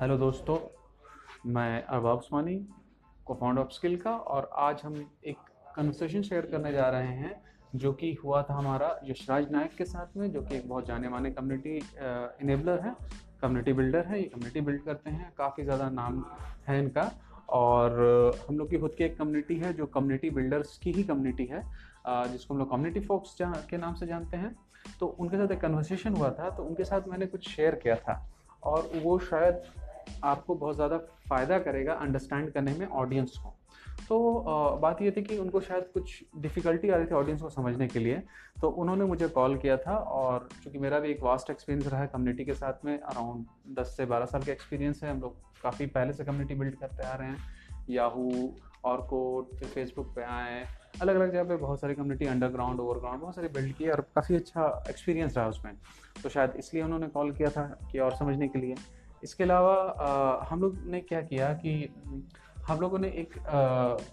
Hello दोस्तों, मैं अरबाब उस्मानी को फाउंडर ऑफ़ स्किल का, और आज हम एक कन्वर्सेशन शेयर करने जा रहे हैं, जो कि हुआ था हमारा यशराज नायक के साथ में, जो कि एक बहुत जाने माने कम्युनिटी इनेबलर है कम्युनिटी बिल्डर है, ये कम्युनिटी बिल्ड करते हैं, काफ़ी ज़्यादा नाम है इनका, और हम लोग की खुद की एक कम्युनिटी है, जो कम्युनिटी बिल्डर्स की ही कम्युनिटी है जिसको हम लोग कम्युनिटी फोक्स के नाम से जानते हैं। तो उनके साथ एक कन्वर्सेशन हुआ था तो उनके साथ मैंने कुछ शेयर किया था, और वो शायद आपको बहुत ज़्यादा फ़ायदा करेगा अंडरस्टैंड करने में ऑडियंस को। तो बात ये थी कि उनको शायद कुछ डिफ़िकल्टी आ रही थी ऑडियंस को समझने के लिए तो उन्होंने मुझे कॉल किया था और चूँकि मेरा भी एक वास्ट एक्सपीरियंस रहा है कम्युनिटी के साथ में अराउंड 10 से 12 साल का एक्सपीरियंस है, हम लोग काफ़ी पहले से कम्युनिटी बिल्ड करते आ रहे हैं। याहू और कोड फिर फेसबुक पे आए अलग अलग जगह पे बहुत सारी कम्युनिटी अंडरग्राउंड ओवरग्राउंड बहुत सारी बिल्ड की और काफ़ी अच्छा एक्सपीरियंस रहा उसमें। तो शायद इसलिए उन्होंने कॉल किया था कि और समझने के लिए। इसके अलावा हम लोग ने क्या किया कि हम लोगों ने एक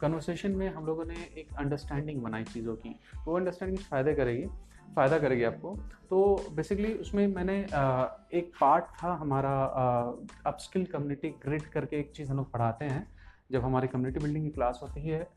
कन्वर्सेशन में हम लोगों ने एक अंडरस्टैंडिंग बनाई चीज़ों की। वो अंडरस्टैंडिंग फ़ायदे करेगी फ़ायदा करेगी आपको। तो बेसिकली उसमें मैंने आ, एक पार्ट था हमारा अपस्किल कम्युनिटी ग्रिड करके एक चीज़ हम लोग पढ़ाते हैं। जब हमारी कम्युनिटी बिल्डिंग की क्लास होती है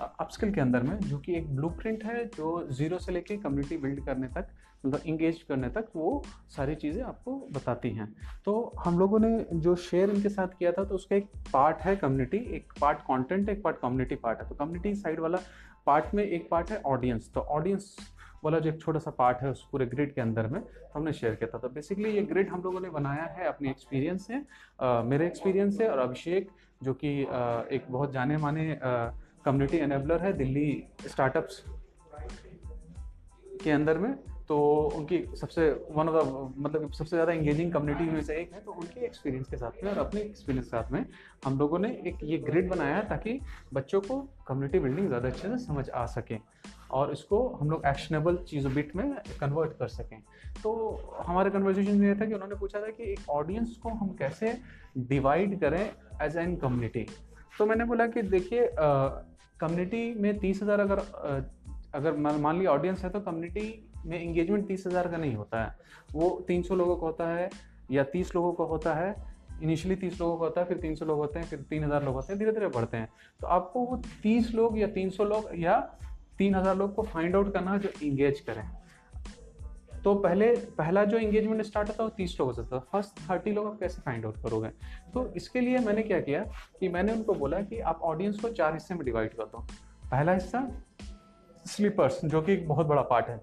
अपस्किल के अंदर में, जो कि एक ब्लूप्रिंट है, जो ज़ीरो से लेके कम्युनिटी बिल्ड करने तक मतलब इंगेज करने तक, वो सारी चीज़ें आपको बताती हैं। तो हम लोगों ने जो शेयर इनके साथ किया था तो उसका एक पार्ट है कम्युनिटी एक पार्ट कंटेंट एक पार्ट कम्युनिटी पार्ट है। तो कम्युनिटी साइड वाला पार्ट में एक पार्ट है ऑडियंस तो ऑडियंस वाला जो एक छोटा सा पार्ट है उस पूरे ग्रिड के अंदर में हमने शेयर किया था। तो बेसिकली ये ग्रिड हम लोगों ने बनाया है अपने एक्सपीरियंस से मेरे एक्सपीरियंस से और अभिषेक, जो कि एक बहुत जाने माने कम्युनिटी एनेबलर है दिल्ली स्टार्टअप्स के अंदर में। तो उनकी सबसे वन ऑफ़ द मतलब सबसे ज़्यादा इंगेजिंग कम्युनिटी में से एक है तो उनके एक्सपीरियंस के साथ में और अपने एक्सपीरियंस के साथ में हम लोगों ने एक ये ग्रिड बनाया ताकि बच्चों को कम्युनिटी बिल्डिंग ज़्यादा अच्छे से समझ आ सके और इसको हम लोग एक्शनेबल चीज़ों बिट में कन्वर्ट कर सकें। तो हमारे कन्वर्सेशन में यह था कि उन्होंने पूछा था कि एक ऑडियंस को हम कैसे डिवाइड करें एज एन कम्युनिटी तो मैंने बोला कि देखिए कम्युनिटी में तीस हज़ार अगर अगर मान लिया ऑडियंस है तो कम्युनिटी में इंगेजमेंट तीस हज़ार का नहीं होता है। वो तीन सौ लोगों का होता है या तीस लोगों का होता है। इनिशियली तीस लोगों का होता है, फिर तीन सौ लोग होते हैं, फिर तीन हज़ार लोग होते हैं धीरे धीरे बढ़ते हैं। तो आपको वो तीस लोग या तीन सौ लोग या तीन हज़ार लोग को फाइंड आउट करना है जो इंगेज करें। तो पहले, पहला जो इंगेजमेंट स्टार्ट होता है वो तीस लोगों से था फ़र्स्ट थर्टी लोग आप कैसे फाइंड आउट करोगे? तो इसके लिए मैंने क्या किया कि मैंने उनको बोला कि आप ऑडियंस को चार हिस्से में डिवाइड कर दो। पहला हिस्सा स्लीपर्स जो कि एक बहुत बड़ा पार्ट है।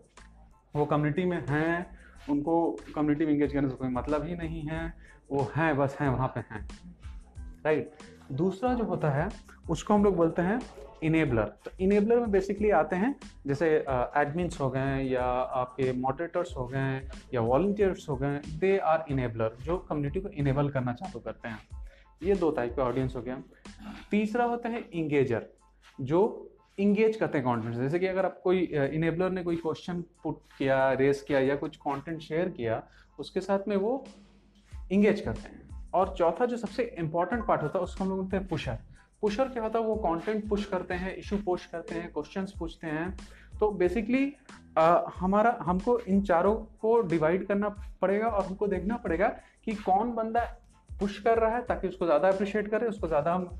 वो कम्युनिटी में हैं, उनको कम्युनिटी में इंगेज करने से कोई मतलब ही नहीं है, वो हैं, बस हैं, वहाँ पे हैं। राइट दूसरा जो होता है, उसको हम लोग बोलते हैं इनेबलर तो इनेबलर में बेसिकली आते हैं, जैसे एडमिन्स हो गए या आपके मॉडरेटर्स हो गए या वॉल्टियर्स हो गए दे आर इनेबलर जो कम्युनिटी को इनेबल करना चालू करते हैं। ये दो टाइप का ऑडियंस हो गया तीसरा होता है इंगेजर जो इंगेज करते हैं कॉन्टेंट जैसे कि अगर आप कोई इनेबलर ने कोई क्वेश्चन पुट किया रेस किया या कुछ कंटेंट शेयर किया, उसके साथ में वो इंगेज करते हैं। और चौथा जो सबसे इंपॉर्टेंट पार्ट होता है, उसको हम लोग बोलते हैं पुशर पुशर क्या होता है? वो कंटेंट पुश करते हैं इशू पुश करते हैं क्वेश्चंस पूछते हैं। तो बेसिकली हमारा, हमको इन चारों को डिवाइड करना पड़ेगा और हमको देखना पड़ेगा कि कौन बंदा पुश कर रहा है ताकि उसको ज़्यादा अप्रिशिएट करें, उसको ज़्यादा हम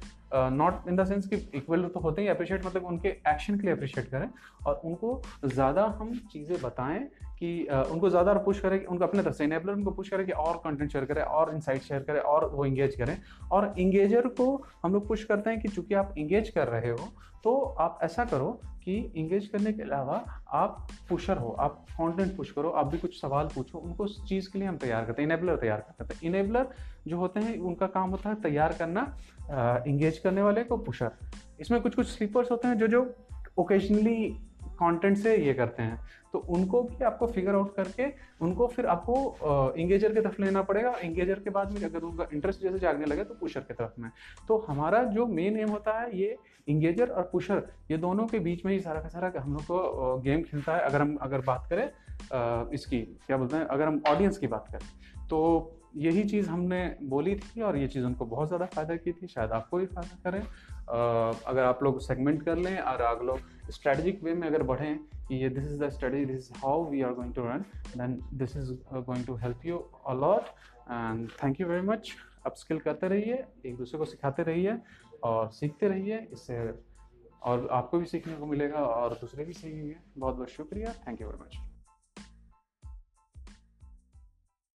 नॉट इन द सेंस कि इक्वल तो होते ही अप्रिशिएट मतलब उनके एक्शन के लिए अप्रिशिएट करें और उनको ज़्यादा हम चीज़ें बताएँ कि उनको ज़्यादा पुश करें कि, उनको अपने तरफ़ से इनेबलर उनको पुश करें कि और कंटेंट शेयर करें, और इनसाइट शेयर करें, और वो इंगेज करें। और इंगेजर को हम लोग पुश करते हैं कि चूँकि आप इंगेज कर रहे हो तो आप ऐसा करो कि इंगेज करने के अलावा आप पुशर हो, आप कंटेंट पुश करो, आप भी कुछ सवाल पूछो, उनको उस चीज़ के लिए हम तैयार करते हैं इनेबलर तैयार करते हैं। इनेबलर जो होते हैं, उनका काम होता है तैयार करना इंगेज करने वाले को पुशर इसमें कुछ कुछ स्लीपर्स होते हैं जो जो ओकेजनली कंटेंट से ये करते हैं। तो उनको भी आपको फिगर आउट करके, उनको फिर आपको इंगेजर की तरफ़ लेना पड़ेगा। इंगेजर के बाद में अगर उनका इंटरेस्ट जैसे जागने लगे तो पुशर की तरफ़ में। तो हमारा जो मेन एम होता है ये इंगेजर और पुशर ये दोनों के बीच में ही सारा का सारा हम लोग को गेम खेलता है। अगर हम, अगर बात करें इसकी, क्या बोलते हैं, अगर हम ऑडियंस की बात करें तो यही चीज़ हमने बोली थी और ये चीज़ उनको बहुत ज़्यादा फ़ायदा की थी, शायद आपको भी फ़ायदा करें। अगर आप लोग सेगमेंट कर लें और आप लोग स्ट्रेटजिक वे में अगर बढ़ें कि ये this is the study this is how we are going to run then this is going to help you a lot and thank you very much upskill करते रहिए, एक दूसरे को सिखाते रहिए और सीखते रहिए, इससे और आपको भी सीखने को मिलेगा और दूसरे भी सीखेंगे। बहुत बहुत शुक्रिया। Thank you very much